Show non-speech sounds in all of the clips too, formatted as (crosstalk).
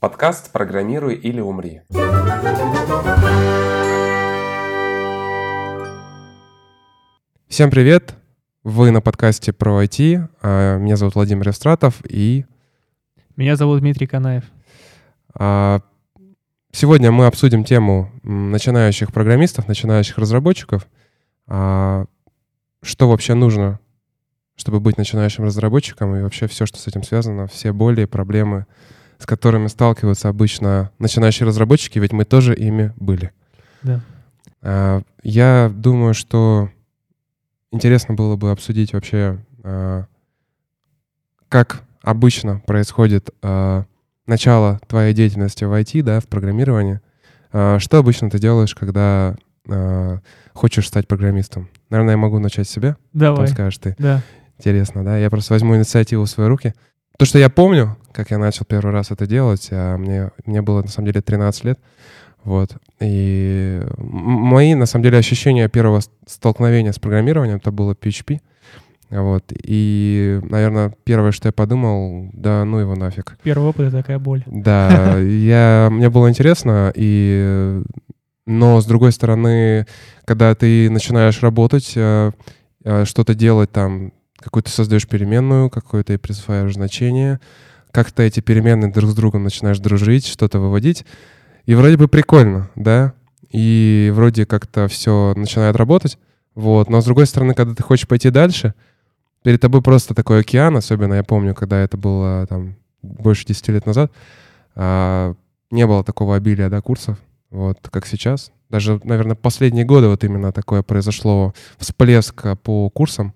Подкаст «Программируй или умри». Всем привет! Вы на подкасте про IT. А, Меня зовут Владимир Евстратов и Меня зовут Дмитрий Канаев. а, сегодня мы обсудим тему начинающих программистов, начинающих разработчиков. А, Что вообще нужно, чтобы быть начинающим разработчиком и вообще все, что с этим связано, все боли, проблемы, с которыми сталкиваются обычно начинающие разработчики, ведь мы тоже ими были. Да. А, Я думаю, что интересно было бы обсудить вообще, а, как обычно происходит а, начало твоей деятельности в IT, да, в программировании. Что обычно ты делаешь, когда хочешь стать программистом? Наверное, я могу начать с себя, потом Давай. скажешь ты. Да. Интересно, да? Я просто возьму инициативу в свои руки. То, что я помню, как я начал первый раз это делать, а мне, мне было на самом деле 13 лет. Вот. И мои, на самом деле, ощущения первого столкновения с программированием, это было PHP. Вот. И, наверное, первое, что я подумал, да ну его нафиг. Первый опыт — это такая боль. Да, я, мне было интересно, и, но с другой стороны, когда ты начинаешь работать, э, э, что-то делать там, какую-то создаешь переменную, какое-то и присваиваешь значение, как-то эти переменные друг с другом начинаешь дружить, что-то выводить, и вроде бы прикольно, да, и вроде как-то все начинает работать, вот, но с другой стороны, когда ты хочешь пойти дальше, перед тобой просто такой океан, особенно я помню, когда это было там больше 10 лет назад, а, не было такого обилия, да, курсов, вот, как сейчас. Даже, наверное, последние годы вот именно такое произошло, всплеск а, по курсам,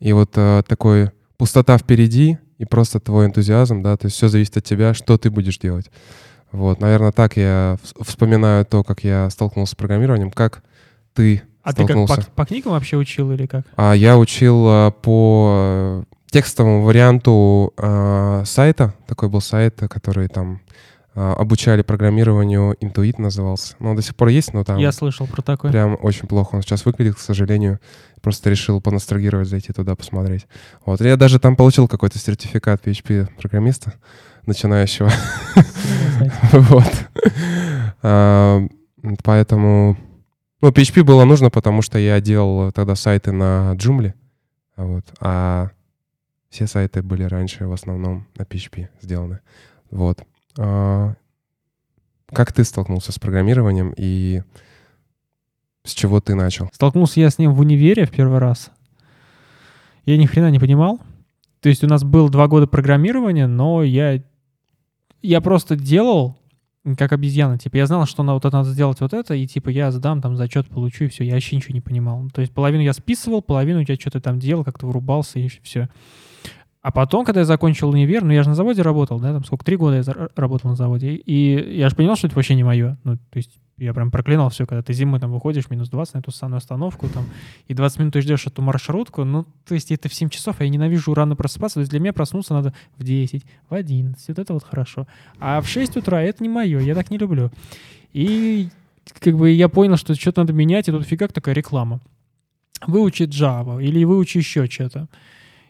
И вот а, такой пустота впереди, и просто твой энтузиазм, да, то есть все зависит от тебя, что ты будешь делать. Вот, наверное, так я вс- вспоминаю то, как я столкнулся с программированием, как ты А ты как столкнулся. по, по книгам вообще учил или как? А я учил а, по э, текстовому варианту а, сайта. Такой был сайт, который там обучали программированию. Интуит назывался. Но он до сих пор есть, но там Я слышал про такое. прям очень плохо он сейчас выглядит, к сожалению. Просто решил поностальгировать, зайти туда посмотреть. Вот. Я даже там получил какой-то сертификат PHP-программиста начинающего. (laughs) Вот. А, Поэтому... Ну, PHP было нужно, потому что я делал тогда сайты на Joomla. а Вот. А все сайты были раньше в основном на PHP сделаны. Вот. А, Как ты столкнулся с программированием и с чего ты начал? Столкнулся я с ним в универе в первый раз. Я ни хрена не понимал. То есть у нас было два года программирования, но я, я просто делал как обезьяна. Типа я знал, что на вот это надо сделать вот это, и типа я сдам, там зачет получу, и все. Я вообще ничего не понимал. То есть половину я списывал, половину я что-то там делал, как-то врубался, и все. А потом, когда я закончил универ, ну я же на заводе работал, да, там сколько, три года я работал на заводе, и я же понял, что это вообще не мое. Ну, то есть я прям проклинал все, когда ты зимой там выходишь, минус 20 на эту самую остановку, там, и 20 минут ты ждешь эту маршрутку, ну, то есть это в 7 часов, а я ненавижу рано просыпаться, то есть для меня проснуться надо в 10, в 11, вот это вот хорошо. А в 6 утра это не мое, я так не люблю. И как бы я понял, что что-то надо менять, и тут фигак такая реклама. Выучи Java или выучи еще что-то.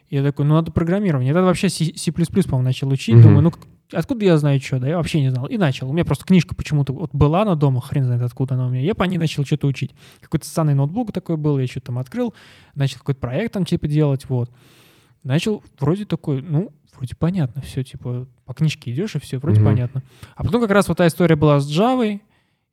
Я такой, ну надо программирование. Я тогда вообще C, по-моему, начал учить. Мгм. Думаю, ну откуда я знаю что? Да я вообще не знал. И начал. У меня просто книжка почему-то вот была на дома, хрен знает откуда она у меня. Я по ней начал что-то учить. Какой-то ссаный ноутбук такой был, я что-то там открыл, начал какой-то проект там типа делать, вот. Начал вроде такой, ну, вроде понятно все, типа по книжке идешь и все, вроде Мгм. понятно. А потом как раз вот та история была с Java,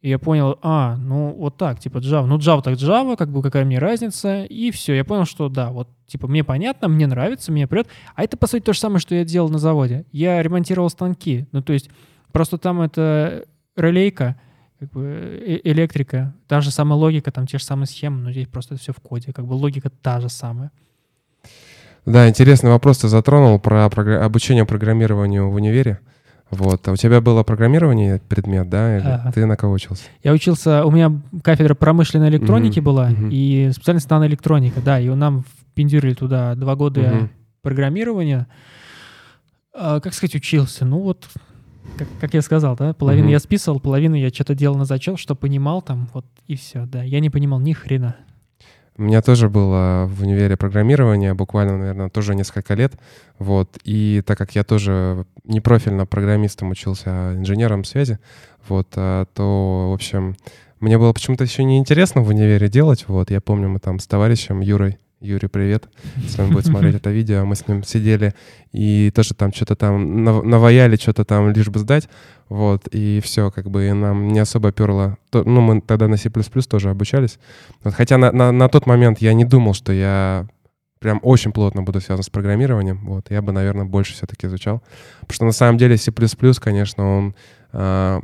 и я понял, а, ну вот так, типа Java, ну Java так Java, как бы какая мне разница, и все, я понял, что да, вот типа мне понятно, мне нравится, мне прет, а это по сути то же самое, что я делал на заводе. Я ремонтировал станки, ну то есть просто там это релейка, как бы э- электрика, та же самая логика, там те же самые схемы, но здесь просто все в коде, как бы логика та же самая. Да, интересный вопрос ты затронул про обучение программированию в универе. Вот. А у тебя было программирование предмет, да? Или Ага. ты на кого учился? Я учился, у меня кафедра промышленной электроники Мгм, была, мгм. и специальность наноэлектроника, да, и нам впендюрили туда два года Мгм. программирования. А, как сказать, учился? Ну вот, как, как я сказал, да, половину Мгм. я списывал, половину я что-то делал на зачет, что понимал там, вот, и все, да. Я не понимал ни хрена. У меня тоже было в универе программирование, буквально, наверное, тоже несколько лет. Вот. И так как я тоже не профильно программистом учился, а инженером связи, вот, а, то, в общем, мне было почему-то еще не интересно в универе делать. Вот, я помню, мы там с товарищем Юрой Юрий, привет. Если он будет смотреть это видео, мы с ним сидели и тоже там что-то там наваяли, что-то там лишь бы сдать. Вот, и все, как бы, и нам не особо перло. Ну, мы тогда на C++ тоже обучались. Вот, хотя на, на, на тот момент я не думал, что я прям очень плотно буду связан с программированием. Вот, я бы, наверное, больше все-таки изучал. Потому что на самом деле C++, конечно, он... Э,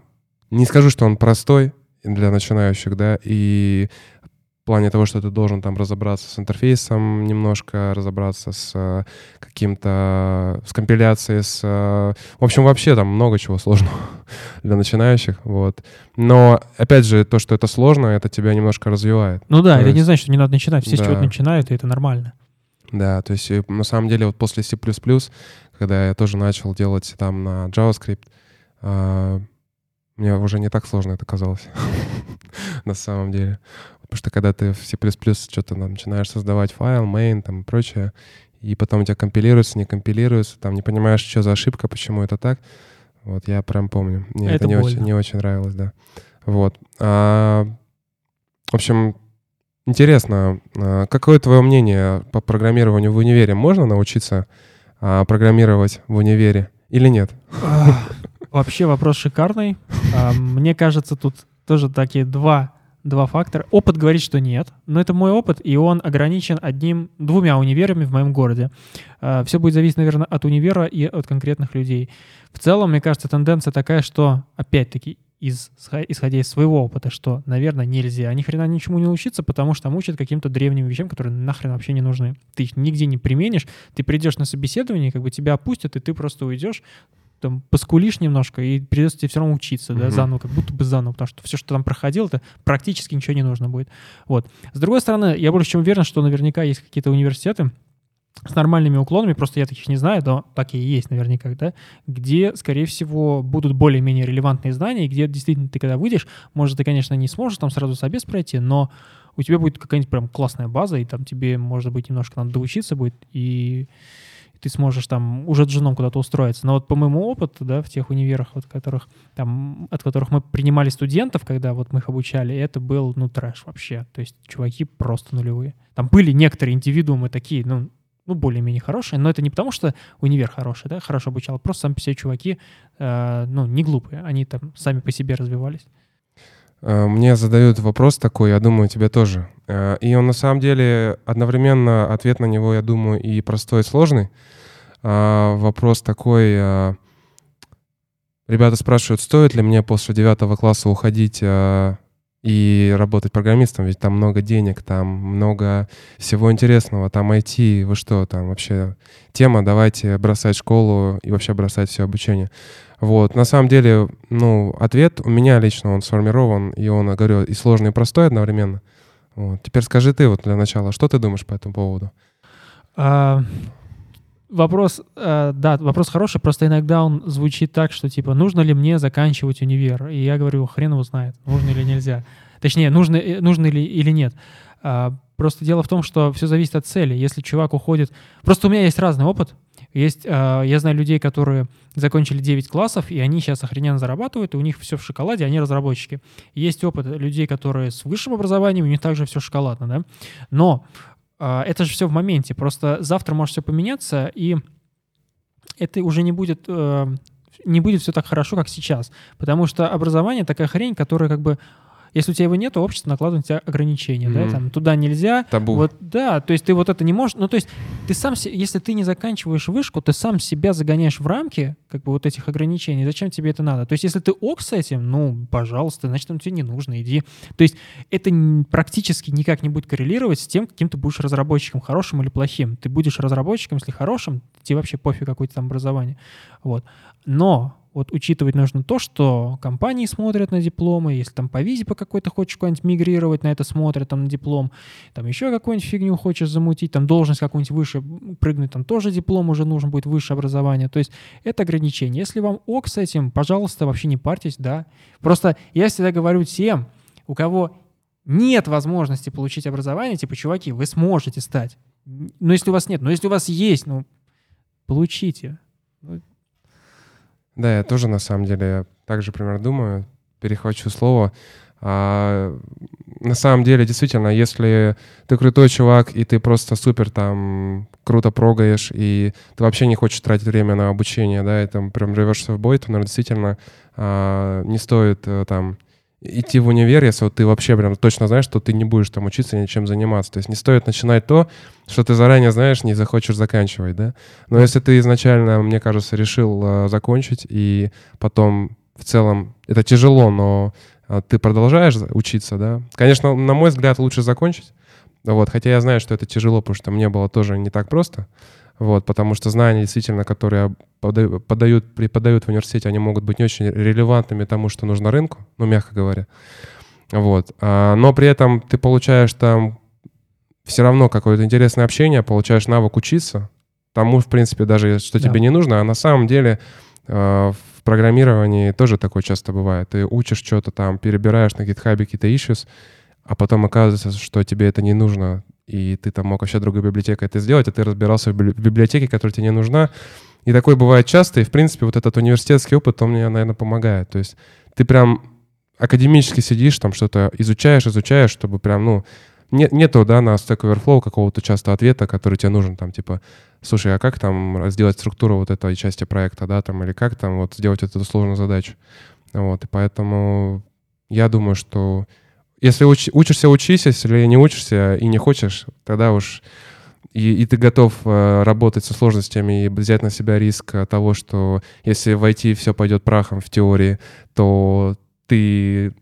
не скажу, что он простой для начинающих, да, и в плане того, что ты должен там разобраться с интерфейсом немножко, разобраться с э, каким-то, с компиляцией, с... Э, в общем, вообще там много чего сложного (laughs) для начинающих, вот. Но, опять же, то, что это сложно, это тебя немножко развивает. Ну да, то это есть... не значит, что не надо начинать. Все да. с чего-то начинают, и это нормально. Да, то есть на самом деле вот после C++, когда я тоже начал делать там на JavaScript, э, мне уже не так сложно это казалось (laughs) на самом деле. Потому что когда ты в C++ что-то начинаешь создавать файл, main там и прочее, и потом у тебя компилируется, не компилируется, там не понимаешь, что за ошибка, почему это так. Вот я прям помню. Мне это, это не, очень, не очень нравилось, да. Вот. А, в общем, интересно, а, какое твое мнение по программированию в универе? Можно научиться а, программировать в универе или нет? Вообще вопрос шикарный. А, мне кажется, тут тоже такие два два фактора. Опыт говорит, что нет, но это мой опыт, и он ограничен одним, двумя универами в моем городе. А, Все будет зависеть, наверное, от универа и от конкретных людей. В целом, мне кажется, тенденция такая, что, опять-таки, из, исходя из своего опыта, что, наверное, нельзя ни хрена ничему не учиться, потому что там учат каким-то древним вещам, которые нахрен вообще не нужны. Ты их нигде не применишь, ты придешь на собеседование, как бы тебя опустят, и ты просто уйдешь, там поскулишь немножко, и придется тебе все равно учиться, да, заново, как будто бы заново, потому что все, что там проходил, это практически ничего не нужно будет. Вот. С другой стороны, я больше чем уверен, что наверняка есть какие-то университеты, с нормальными уклонами, просто я таких не знаю, но так и есть наверняка, да, где, скорее всего, будут более-менее релевантные знания, и где действительно ты когда выйдешь, может, ты, конечно, не сможешь там сразу собес пройти, но у тебя будет какая-нибудь прям классная база, и там тебе, может быть, немножко надо доучиться будет, и ты сможешь там уже с женом куда-то устроиться. Но вот по моему опыту, да, в тех универах, вот, которых, там, от которых мы принимали студентов, когда вот мы их обучали, это был, ну, трэш вообще. То есть чуваки просто нулевые. Там были некоторые индивидуумы такие, ну, ну, более-менее хорошие, но это не потому, что универ хороший, да, хорошо обучал, просто сами по себе чуваки, э, ну, не глупые, они там сами по себе развивались. Э, мне задают вопрос такой, я думаю, тебе тоже. Э, и он на самом деле одновременно ответ на него, я думаю, и простой, и сложный. А, вопрос такой. Ребята спрашивают, стоит ли мне после девятого класса уходить и работать программистом, ведь там много денег, там много всего интересного, там IT, вы что, там вообще тема, давайте бросать школу и вообще бросать все обучение. Вот, на самом деле, ну, ответ у меня лично, он сформирован, и он, говорю, и сложный, и простой одновременно. Вот. Теперь скажи ты вот для начала, что ты думаешь по этому поводу? А, вопрос, э, да, вопрос хороший, просто иногда он звучит так, что типа, нужно ли мне заканчивать универ? И я говорю, хрен его знает, нужно или нельзя. Точнее, нужно, э, нужно ли или нет. А, просто дело в том, что все зависит от цели. Если чувак уходит... Просто у меня есть разный опыт. Есть, э, я знаю людей, которые закончили 9 классов, и они сейчас охрененно зарабатывают, и у них все в шоколаде, они разработчики. Есть опыт людей, которые с высшим образованием, у них также все шоколадно, да. Но это же все в моменте. Просто завтра может все поменяться, и это уже не будет э, не будет все так хорошо, как сейчас. Потому что образование такая хрень, которая как бы если у тебя его нет, то общество накладывает на тебя ограничения, mm-hmm. да, там туда нельзя. Табу. Вот, да, то есть ты вот это не можешь, ну то есть ты сам, если ты не заканчиваешь вышку, ты сам себя загоняешь в рамки, как бы вот этих ограничений. Зачем тебе это надо? То есть если ты ок с этим, ну, пожалуйста, значит, он тебе не нужно, иди. То есть это практически никак не будет коррелировать с тем, каким ты будешь разработчиком, хорошим или плохим. Ты будешь разработчиком, если хорошим, тебе вообще пофиг какое-то там образование. Вот. Но вот учитывать нужно то, что компании смотрят на дипломы, если там по визе по какой-то хочешь куда-нибудь мигрировать, на это смотрят, там на диплом, там еще какую-нибудь фигню хочешь замутить, там должность какую-нибудь выше прыгнуть, там тоже диплом уже нужен будет, высшее образование. То есть это ограничение. Если вам ок с этим, пожалуйста, вообще не парьтесь, да. Просто я всегда говорю всем, у кого нет возможности получить образование, типа, чуваки, вы сможете стать. Но если у вас нет, но если у вас есть, ну, получите. Да, я тоже на самом деле так же примерно думаю. Перехвачу слово. А, на самом деле, действительно, если ты крутой чувак, и ты просто супер там круто прогаешь, и ты вообще не хочешь тратить время на обучение, да, и там прям рвешься в бой, то, наверное, действительно а, не стоит а, там идти в универ, если вот ты вообще прям точно знаешь, что ты не будешь там учиться ничем заниматься. То есть не стоит начинать то, что ты заранее знаешь, не захочешь заканчивать, да. Но если ты изначально, мне кажется, решил а, закончить, и потом в целом это тяжело, но а, ты продолжаешь учиться, да. Конечно, на мой взгляд, лучше закончить. Вот, хотя я знаю, что это тяжело, потому что мне было тоже не так просто. Вот, потому что знания, действительно, которые подают, подают, преподают в университете, они могут быть не очень релевантными тому, что нужно рынку, ну, мягко говоря. Вот. А, но при этом ты получаешь там все равно какое-то интересное общение, получаешь навык учиться тому, в принципе, даже что Да. тебе не нужно, а на самом деле э, в программировании тоже такое часто бывает. Ты учишь что-то там, перебираешь на GitHub какие-то issues, а потом оказывается, что тебе это не нужно, и ты там мог вообще другой библиотекой это сделать, а ты разбирался в библи- в библиотеке, которая тебе не нужна. И такое бывает часто, и, в принципе, вот этот университетский опыт, он мне, наверное, помогает. То есть ты прям академически сидишь, там что-то изучаешь, изучаешь, чтобы прям, ну, нет, нету, да, на Stack Overflow какого-то часто ответа, который тебе нужен, там, типа, слушай, а как там сделать структуру вот этой части проекта, да, там, или как там вот сделать эту сложную задачу. Вот, и поэтому я думаю, что если уч- учишься, учись, если не учишься и не хочешь, тогда уж и, и ты готов э, работать со сложностями и взять на себя риск того, что если в IT все пойдет прахом в теории, то ты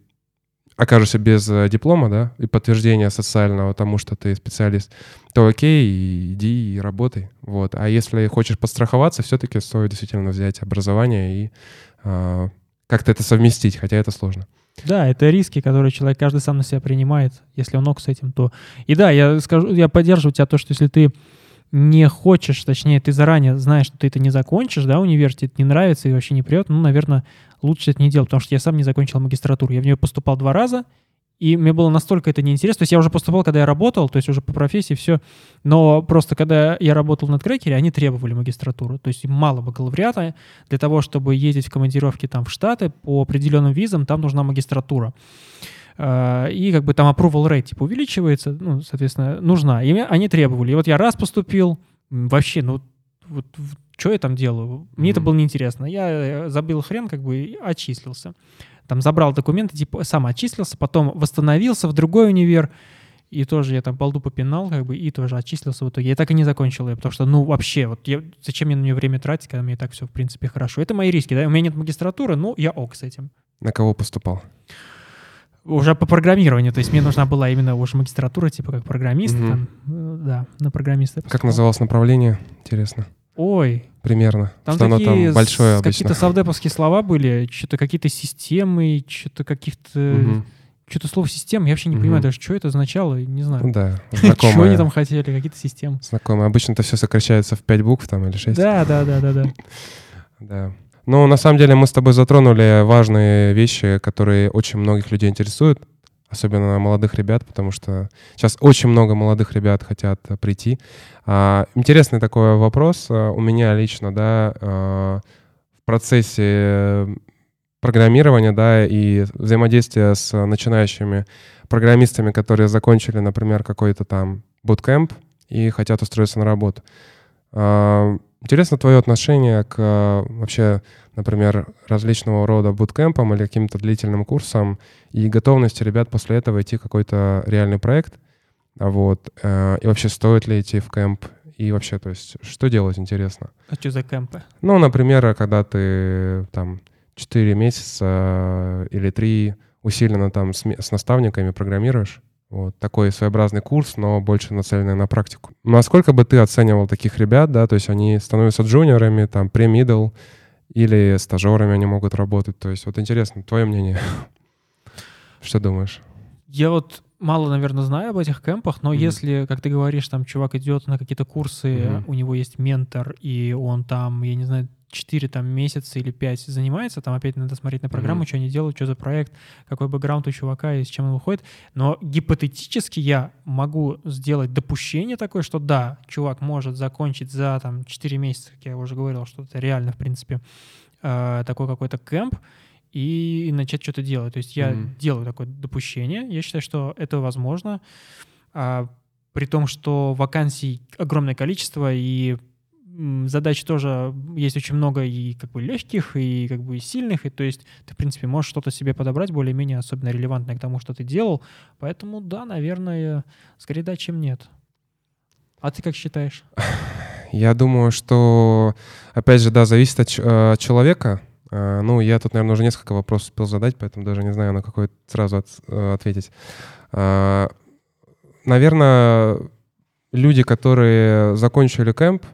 окажешься без э, диплома, да, и подтверждения социального тому, что ты специалист, то окей, иди и работай. Вот. А если хочешь подстраховаться, все-таки стоит действительно взять образование и э, как-то это совместить, хотя это сложно. Да, это риски, которые человек каждый сам на себя принимает. Если он ок с этим, то... И да, я скажу, я поддерживаю тебя то, что если ты не хочешь, точнее, ты заранее знаешь, что ты это не закончишь, да, университет не нравится и вообще не прет, ну, наверное, лучше это не делать, потому что я сам не закончил магистратуру. Я в нее поступал два раза, и мне было настолько это неинтересно. То есть я уже поступал, когда я работал, то есть уже по профессии все. Но просто когда я работал на трекере, они требовали магистратуру. То есть мало бакалавриата. Для того, чтобы ездить в командировки там в Штаты по определенным визам, там нужна магистратура. А, И как бы там approval rate типа увеличивается, ну, соответственно, нужна. И они требовали. И вот я раз поступил, вообще, ну, вот что я там делаю? Мне это Мгм. было неинтересно. Я э, забил хрен, как бы, и отчислился. Там забрал документы, типа, сам отчислился, потом восстановился в другой универ, и тоже я там балду попинал, как бы, и тоже отчислился в итоге. Я так и не закончил ее, потому что, ну, вообще, вот я, зачем мне на нее время тратить, когда мне и так все, в принципе, хорошо. Это мои риски, да, у меня нет магистратуры, ну, я ок с этим. На кого поступал? Уже по программированию, то есть мне нужна была именно уже магистратура, типа как программист, Мгм. там, э, да, на программиста. Как называлось направление? Интересно. Ой, Примерно. там что оно такие там большое обычно. какие-то совдеповские слова были, что-то какие-то системы, что-то каких-то, Мгм. что-то слово система, я вообще не Мгм. понимаю даже, что это означало, не знаю. Да, (laughs) Что они знакомое. там хотели, какие-то системы. Знакомое. Обычно это все сокращается в 5 букв там или 6. Да, да, да, да, да. (laughs) Да. Ну, на самом деле мы с тобой затронули важные вещи, которые очень многих людей интересуют, особенно молодых ребят, потому что сейчас очень много молодых ребят хотят э, прийти. А, интересный такой вопрос а, у меня лично, да, а, в процессе э, программирования, да, и взаимодействия с начинающими программистами, которые закончили, например, какой-то там bootcamp и хотят устроиться на работу. Интересно твое отношение к э, вообще, например, различного рода буткемпам или каким-то длительным курсам и готовности ребят после этого идти в какой-то реальный проект. А Вот. э, И вообще, стоит ли идти в кемп? И вообще, то есть, что делать, интересно? А что за кемпы? Ну, например, когда ты там 4 месяца э, или 3 усиленно там с, с наставниками программируешь, вот такой своеобразный курс, но больше нацеленный на практику. Насколько бы ты оценивал таких ребят, да, то есть они становятся джуниорами, там, pre-middle, или стажерами они могут работать, то есть вот интересно, твое мнение. (laughs) Что думаешь? Я вот мало, наверное, знаю об этих кемпах, но Мгм. если, как ты говоришь, там чувак идет на какие-то курсы, Мгм. у него есть ментор, и он там, я не знаю, 4 там, месяца или 5 занимается, там опять надо смотреть на программу, Мгм. что они делают, что за проект, какой бэкграунд у чувака и с чем он выходит. Но гипотетически я могу сделать допущение такое, что да, чувак может закончить за там 4 месяца, как я уже говорил, что это реально, в принципе, э, такой какой-то кэмп, и начать что-то делать. То есть я Мгм. делаю такое допущение. Я считаю, что это возможно. А, при том, что вакансий огромное количество, и задач тоже есть очень много и как бы легких, и как бы и сильных, и то есть ты, в принципе, можешь что-то себе подобрать более-менее особенно релевантное к тому, что ты делал. Поэтому да, наверное, скорее да, чем нет. А ты как считаешь? (laughs) Я думаю, что, опять же, да, зависит от ч- э, от человека. Э, Ну, я тут, наверное, уже несколько вопросов успел задать, поэтому даже не знаю, на какой сразу от- э, ответить. Наверное, люди, которые закончили кемп,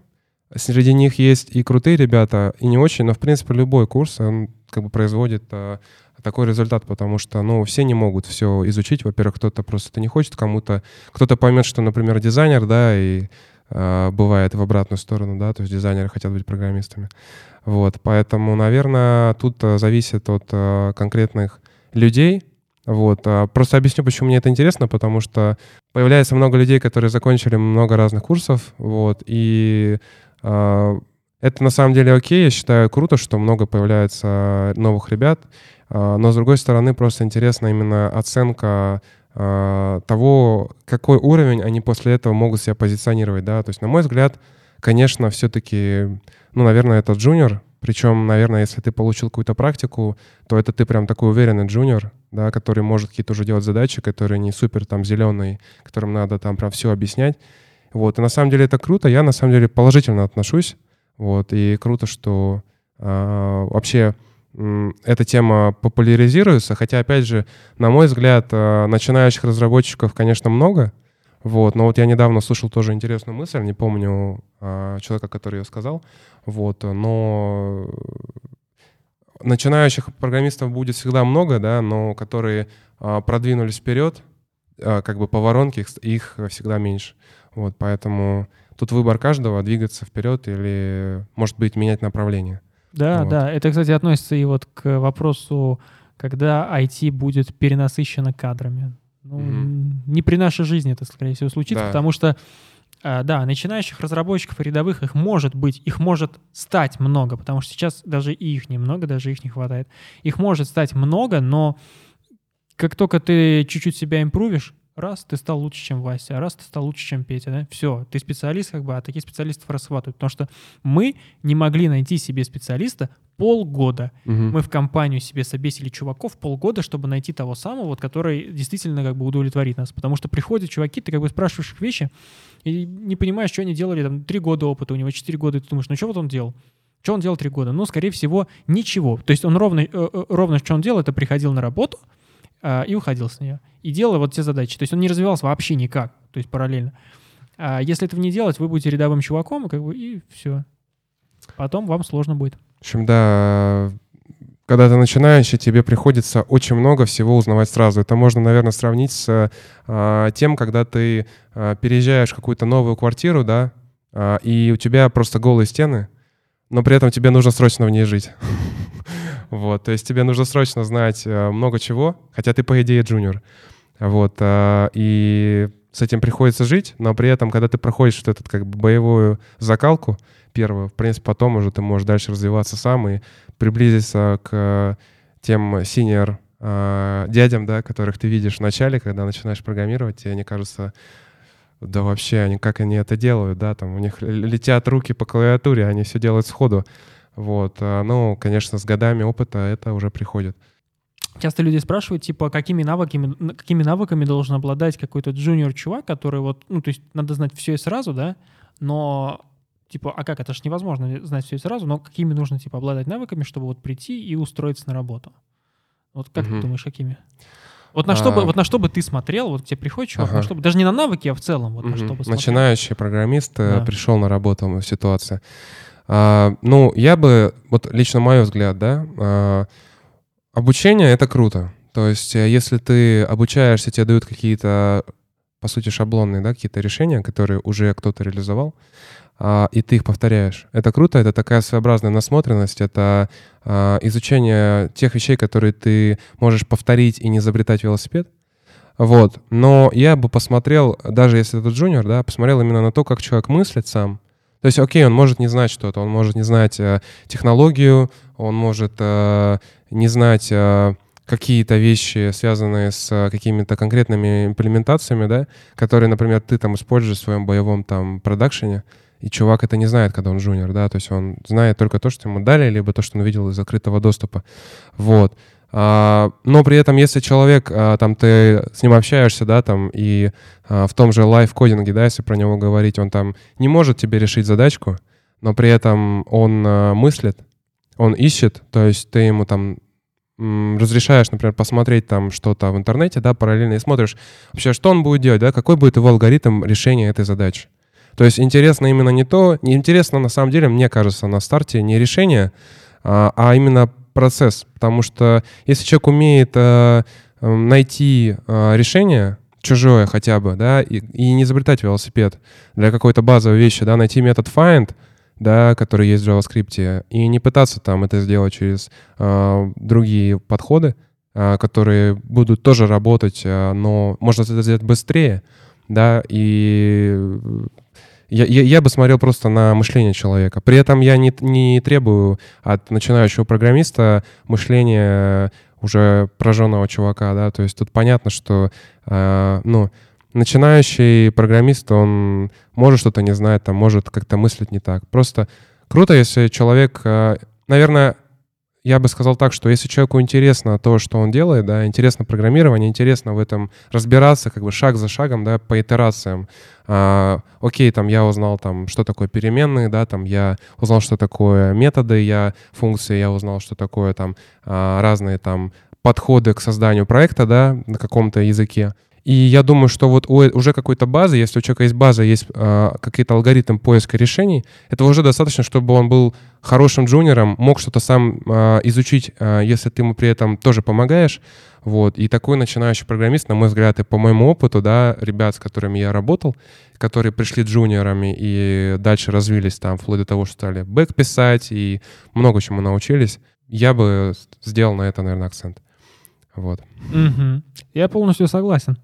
среди них есть и крутые ребята, и не очень, но, в принципе, любой курс, он как бы производит э, такой результат, потому что, ну, все не могут все изучить. Во-первых, кто-то просто это не хочет, кому-то, кто-то поймет, что, например, дизайнер, да, и э, бывает в обратную сторону, да, то есть дизайнеры хотят быть программистами. Вот, поэтому, наверное, тут э, зависит от э, конкретных людей. Вот, а просто объясню, почему мне это интересно, потому что появляется много людей, которые закончили много разных курсов, вот, и это на самом деле окей, я считаю круто, что много появляется новых ребят, э, но с другой стороны просто интересна именно оценка э, того, какой уровень они после этого могут себя позиционировать, да, то есть, на мой взгляд, конечно, все-таки, ну, наверное, это джуниор, причем, наверное, если ты получил какую-то практику, то это ты прям такой уверенный джуниор, да, который может какие-то уже делать задачи, которые не супер там зеленые, которым надо там прям все объяснять. Вот, и на самом деле это круто, я на самом деле положительно отношусь, вот, и круто, что а, вообще эта тема популяризируется, хотя, опять же, на мой взгляд, а, начинающих разработчиков, конечно, много, вот, но вот я недавно слышал тоже интересную мысль, не помню а, человека, который ее сказал, вот, но начинающих программистов будет всегда много, да, но которые а, продвинулись вперед, а, как бы по воронке их, их всегда меньше. Вот, поэтому тут выбор каждого двигаться вперед или, может быть, менять направление. Да, Вот. да. Это, кстати, относится и вот к вопросу, когда IT будет перенасыщено кадрами. Ну, Мгм. не при нашей жизни это, скорее всего, случится, Да. потому что, а, да, начинающих разработчиков и рядовых их может быть, их может стать много, потому что сейчас даже и их немного, даже их не хватает. Их может стать много, но как только ты чуть-чуть себя импрувишь, раз, ты стал лучше, чем Вася, раз, ты стал лучше, чем Петя, да, все, ты специалист, как бы, а таких специалистов расхватывают, потому что мы не могли найти себе специалиста полгода. Мы в компанию себе собесили чуваков полгода, чтобы найти того самого, вот, который действительно как бы удовлетворит нас. Потому что приходят чуваки, ты как бы спрашиваешь их вещи, и не понимаешь, что они делали, там, три года опыта, у него четыре года, и ты думаешь, ну что вот он делал? Что он делал три года? Ну, скорее всего, ничего. То есть он ровно, э, э, ровно что он делал, это приходил на работу и уходил с нее. И делал вот те задачи. То есть он не развивался вообще никак, то есть параллельно. А если этого не делать, вы будете рядовым чуваком, и как бы, и все. Потом вам сложно будет. В общем, да, когда ты начинающий, тебе приходится очень много всего узнавать сразу. Это можно, наверное, сравнить с а, тем, когда ты а, переезжаешь в какую-то новую квартиру, да, а, и у тебя просто голые стены, но при этом тебе нужно срочно в ней жить. (laughs) Вот, то есть тебе нужно срочно знать а, много чего, хотя ты, по идее, джуниор. Вот, а, и с этим приходится жить, но при этом, когда ты проходишь вот эту как бы боевую закалку первую, в принципе, потом уже ты можешь дальше развиваться сам и приблизиться к тем синер дядям, да, которых ты видишь в начале, когда начинаешь программировать, и они кажутся, да вообще, они как они это делают, да, там у них летят руки по клавиатуре, они все делают сходу. Вот, а, ну, конечно, с годами опыта это уже приходит. Часто люди спрашивают, типа, какими навыками, какими навыками должен обладать какой-то джуниор-чувак, который вот, ну, то есть надо знать все и сразу, да, но, типа, а как, это же невозможно знать все и сразу, но какими нужно, типа, обладать навыками, чтобы вот прийти и устроиться на работу? Вот как ты Мгм. думаешь, какими? Вот на, что бы, А. вот на что бы ты смотрел, вот к тебе приходит чувак, на Ага. что бы, даже не на навыки, а в целом, вот на Мгм. что бы смотрел. Начинающий программист э, Да. пришел на работу в ситуации. А, ну, я бы, вот лично мой взгляд, да, а, обучение — это круто. То есть э, если ты обучаешься, тебе дают какие-то, по сути, шаблонные, да, какие-то решения, которые уже кто-то реализовал, а, и ты их повторяешь. Это круто, это такая своеобразная насмотренность, это изучение тех вещей, которые ты можешь повторить и не изобретать велосипед. Вот. Но я бы посмотрел, даже если это джуниор, да, посмотрел именно на то, как человек мыслит сам. То есть, окей, он может не знать что-то, он может не знать э, технологию, он может э, не знать э, какие-то вещи, связанные с э, какими-то конкретными имплементациями, да, которые, например, ты там используешь в своем боевом там продакшене, и чувак это не знает, когда он джуниор, да, то есть он знает только то, что ему дали, либо то, что он увидел из закрытого доступа. Вот. А, но при этом, если человек, а, там, ты с ним общаешься, да, там, и а, в том же лайф-кодинге, да, если про него говорить, он там не может тебе решить задачку, но при этом он мыслит, он ищет, то есть ты ему там разрешаешь, например, посмотреть там что-то в интернете, да, параллельно и смотришь вообще, что он будет делать, да, какой будет его алгоритм решения этой задачи. То есть интересно именно не то, не интересно на самом деле, мне кажется, на старте не решение, а, а именно процесс. Потому что если человек умеет а, найти а, решение, чужое хотя бы, да, и, и не изобретать велосипед для какой-то базовой вещи, да, найти метод find, да, который есть в JavaScript, и не пытаться там это сделать через э, другие подходы, э, которые будут тоже работать, э, но можно это сделать быстрее, да, и я, я, я бы смотрел просто на мышление человека. При этом я не, не требую от начинающего программиста мышления уже прожженного чувака, да, то есть тут понятно, что, э, ну, начинающий программист, он может что-то не знать, там, может как-то мыслить не так. Просто круто, если человек, э, наверное, я бы сказал так, что если человеку интересно то, что он делает, да, интересно программирование, интересно в этом разбираться, как бы шаг за шагом, да, по итерациям. А, окей, там я узнал, там, что такое переменные, да, там я узнал, что такое методы, я функции, я узнал, что такое там а, разные там подходы к созданию проекта, да, на каком-то языке. И я думаю, что вот у, уже какой-то базы, если у человека есть база, есть э, какие-то алгоритм поиска решений, этого уже достаточно, чтобы он был хорошим джуниором, мог что-то сам э, изучить, э, если ты ему при этом тоже помогаешь. Вот. И такой начинающий программист, на мой взгляд, и по моему опыту, да, ребят, с которыми я работал, которые пришли джуниорами и дальше развились там, вплоть до того, что стали бэк писать и много чему научились, я бы сделал на это, наверное, акцент. Вот. Угу. Я полностью согласен.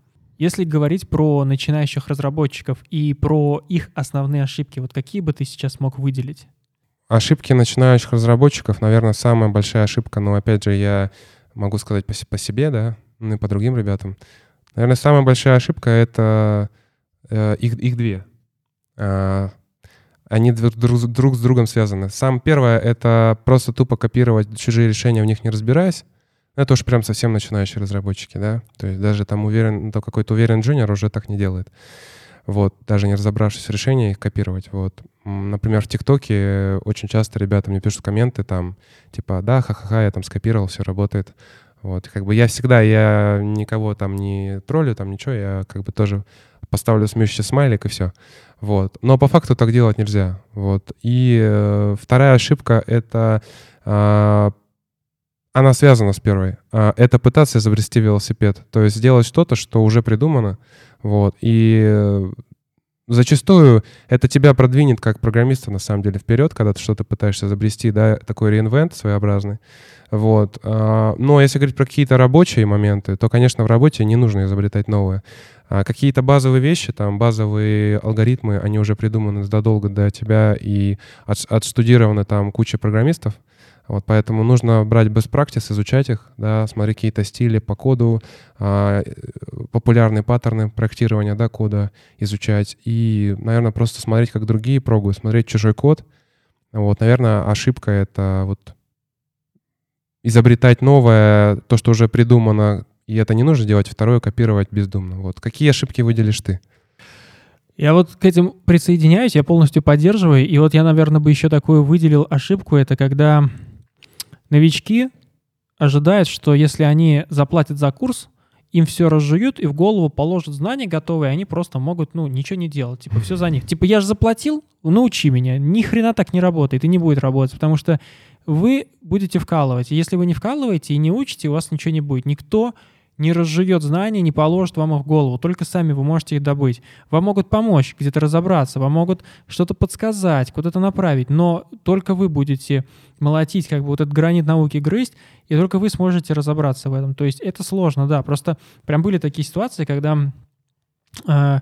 Если говорить про начинающих разработчиков и про их основные ошибки, вот какие бы ты сейчас мог выделить? Ошибки начинающих разработчиков, наверное, самая большая ошибка, но опять же я могу сказать по, по себе, да, ну и по другим ребятам. Наверное, самая большая ошибка — это э, их, их две. Э, они друг, друг с другом связаны. Сам первое — это просто тупо копировать чужие решения, в них не разбираясь. Это уж прям совсем начинающие разработчики, да. То есть даже там уверен, то какой-то уверен джуниор уже так не делает. Вот, даже не разобравшись в решении, их копировать. Вот. Например, в ТикТоке очень часто ребята мне пишут комменты там, типа, да, ха-ха-ха, я там скопировал, все работает. Вот, как бы я всегда, я никого там не троллю, там ничего, я как бы тоже поставлю смеющийся смайлик и все. Вот. Но по факту так делать нельзя. Вот. И э, вторая ошибка — это э, она связана с первой. А, это пытаться изобрести велосипед. То есть сделать что-то, что уже придумано. Вот. И э, зачастую это тебя продвинет как программиста на самом деле вперед, когда ты что-то пытаешься изобрести, да, такой реинвент своеобразный. Вот. А, но если говорить про какие-то рабочие моменты, то, конечно, в работе не нужно изобретать новое. А какие-то базовые вещи, там базовые алгоритмы, они уже придуманы задолго до тебя и отстудированы там куча программистов. Вот поэтому нужно брать best practice, изучать их, да, смотреть какие-то стили по коду, а, популярные паттерны проектирования да, кода изучать. И, наверное, просто смотреть, как другие пробуют, смотреть чужой код. Вот, наверное, ошибка — это вот изобретать новое, то, что уже придумано, и это не нужно делать, второе — копировать бездумно. Вот. Какие ошибки выделишь ты? Я вот к этим присоединяюсь, я полностью поддерживаю. И вот я, наверное, бы еще такую выделил ошибку. Это когда новички ожидают, что если они заплатят за курс, им все разжуют и в голову положат знания готовые, они просто могут, ну, ничего не делать. Типа, все за них. Типа, я же заплатил, научи меня. Ни хрена так не работает и не будет работать, потому что вы будете вкалывать. Если вы не вкалываете и не учите, у вас ничего не будет. Никто не разживет знания, не положит вам их в голову. Только сами вы можете их добыть. Вам могут помочь где-то разобраться, вам могут что-то подсказать, куда-то направить, но только вы будете молотить, как бы вот этот гранит науки грызть, и только вы сможете разобраться в этом. То есть это сложно, да. Просто прям были такие ситуации, когда э,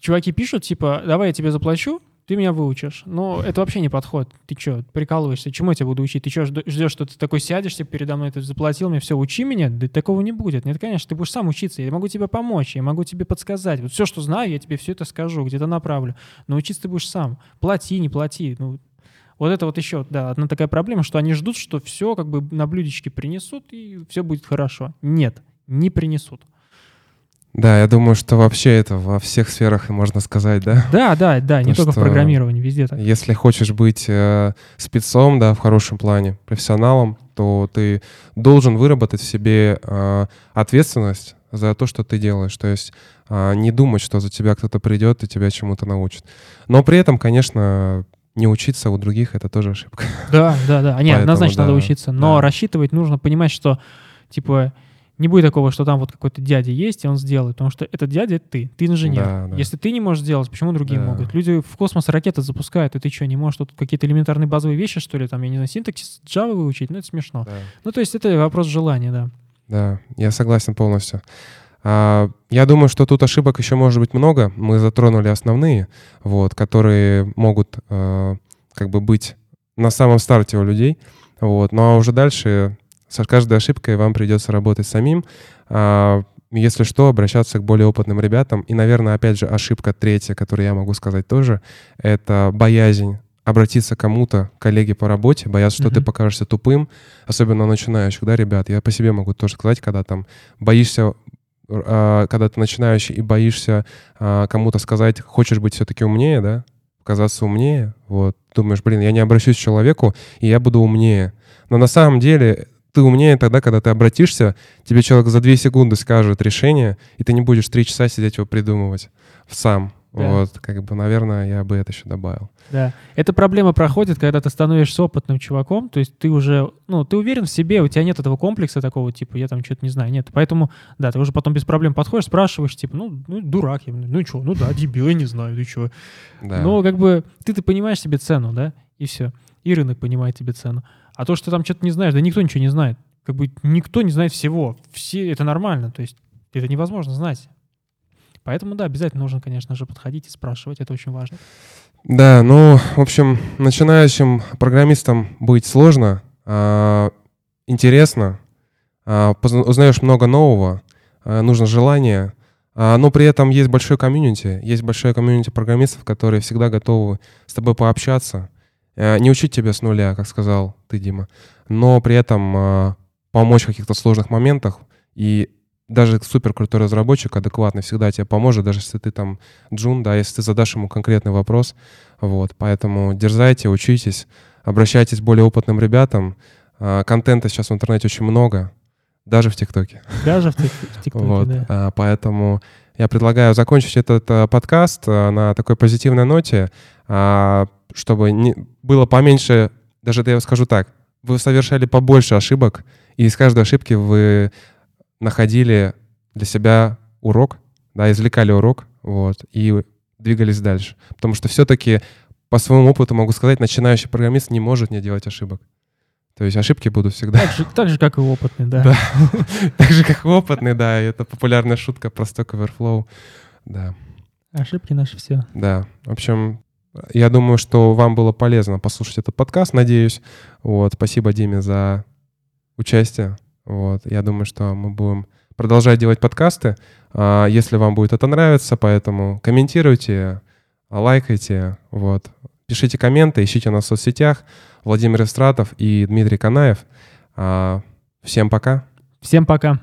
чуваки пишут, типа, давай я тебе заплачу, ты меня выучишь. Но это вообще не подход. Ты что, прикалываешься? Чему я тебя буду учить? Ты что, ждешь, что ты такой сядешь, типа, передо мной, ты заплатил мне, все, учи меня? Да такого не будет. Нет, конечно, ты будешь сам учиться. Я могу тебе помочь, я могу тебе подсказать. Вот все, что знаю, я тебе все это скажу, где-то направлю. Но учиться ты будешь сам. Плати, не плати. Ну, вот это вот еще, да, одна такая проблема, что они ждут, что все как бы на блюдечке принесут, и все будет хорошо. Нет, не принесут. Да, я думаю, что вообще это во всех сферах можно сказать, да? Да, да, да, не только в программировании, везде так. Если хочешь быть э, спецом, да, в хорошем плане, профессионалом, то ты должен выработать в себе э, ответственность за то, что ты делаешь. То есть э, не думать, что за тебя кто-то придет и тебя чему-то научит. Но при этом, конечно, не учиться у других — это тоже ошибка. Да, да, да. Нет, (laughs) однозначно да, надо учиться. Но да. рассчитывать нужно, понимать, что, типа, не будет такого, что там вот какой-то дядя есть, и он сделает, потому что этот дядя — это ты, ты инженер. Да, да. Если ты не можешь сделать, почему другие да. могут? Люди в космос ракеты запускают, и ты что, не можешь тут какие-то элементарные базовые вещи, что ли, там, я не знаю, синтаксис Java выучить? Ну, это смешно. Да. Ну, то есть это вопрос желания, да. Да, я согласен полностью. А, я думаю, что тут ошибок еще может быть много. Мы затронули основные, вот, которые могут э, как бы быть на самом старте у людей. Вот. Ну а уже дальше с каждой ошибкой вам придется работать самим. А, если что, обращаться к более опытным ребятам. И, наверное, опять же, ошибка третья, которую я могу сказать тоже, это боязнь обратиться к кому-то, коллеге по работе, бояться, что mm-hmm. ты покажешься тупым, особенно начинающих, да, ребят. Я по себе могу тоже сказать, когда там боишься, а, когда ты начинающий и боишься а, кому-то сказать, хочешь быть все-таки умнее, да, казаться умнее, вот, думаешь, блин, я не обращусь к человеку, и я буду умнее. Но на самом деле ты умнее тогда, когда ты обратишься, тебе человек за две секунды скажет решение, и ты не будешь три часа сидеть его придумывать сам. Да. Вот, как бы, наверное, я бы это еще добавил. Да. Эта проблема проходит, когда ты становишься опытным чуваком, то есть ты уже, ну, ты уверен в себе, у тебя нет этого комплекса такого, типа, я там что-то не знаю, нет. Поэтому, да, ты уже потом без проблем подходишь, спрашиваешь, типа, ну, ну дурак я, ну что, ну да, дебил, я не знаю, ты что. Да. Но как бы ты-то понимаешь себе цену, да, и все. И рынок понимает тебе цену. А то, что там что-то не знаешь, да никто ничего не знает. Как бы никто не знает всего. Все, это нормально, то есть это невозможно знать. Поэтому, да, обязательно нужно, конечно же, подходить и спрашивать, это очень важно. Да, ну, в общем, начинающим программистам быть сложно, а, интересно, а, узнаешь много нового, а, нужно желание, но при этом есть большой комьюнити, есть большое комьюнити программистов, которые всегда готовы с тобой пообщаться, не учить тебя с нуля, как сказал ты, Дима, но при этом э, помочь в каких-то сложных моментах. И даже супер крутой разработчик, адекватный, всегда тебе поможет, даже если ты там джун, да, если ты задашь ему конкретный вопрос. Вот, поэтому дерзайте, учитесь, обращайтесь к более опытным ребятам. Э, контента сейчас в интернете очень много, даже в ТикТоке. Даже в (laughs) ТикТоке, вот, да. Поэтому я предлагаю закончить этот подкаст на такой позитивной ноте чтобы не, было поменьше, даже я скажу так, вы совершали побольше ошибок, и из каждой ошибки вы находили для себя урок, да, извлекали урок, вот, и двигались дальше. Потому что все-таки по своему опыту могу сказать, начинающий программист не может не делать ошибок. То есть ошибки будут всегда. Так же, так же как и опытный, да. да. (laughs) так же, как и опытный, да. Это популярная шутка про Stack Overflow. Да. Ошибки наши все. Да. В общем, я думаю, что вам было полезно послушать этот подкаст, надеюсь. Вот, спасибо Диме за участие. Вот, я думаю, что мы будем продолжать делать подкасты, а, если вам будет это нравиться, поэтому комментируйте, лайкайте, вот. Пишите комменты, ищите нас в соцсетях. Владимир Истратов и Дмитрий Канаев. А, всем пока. Всем пока.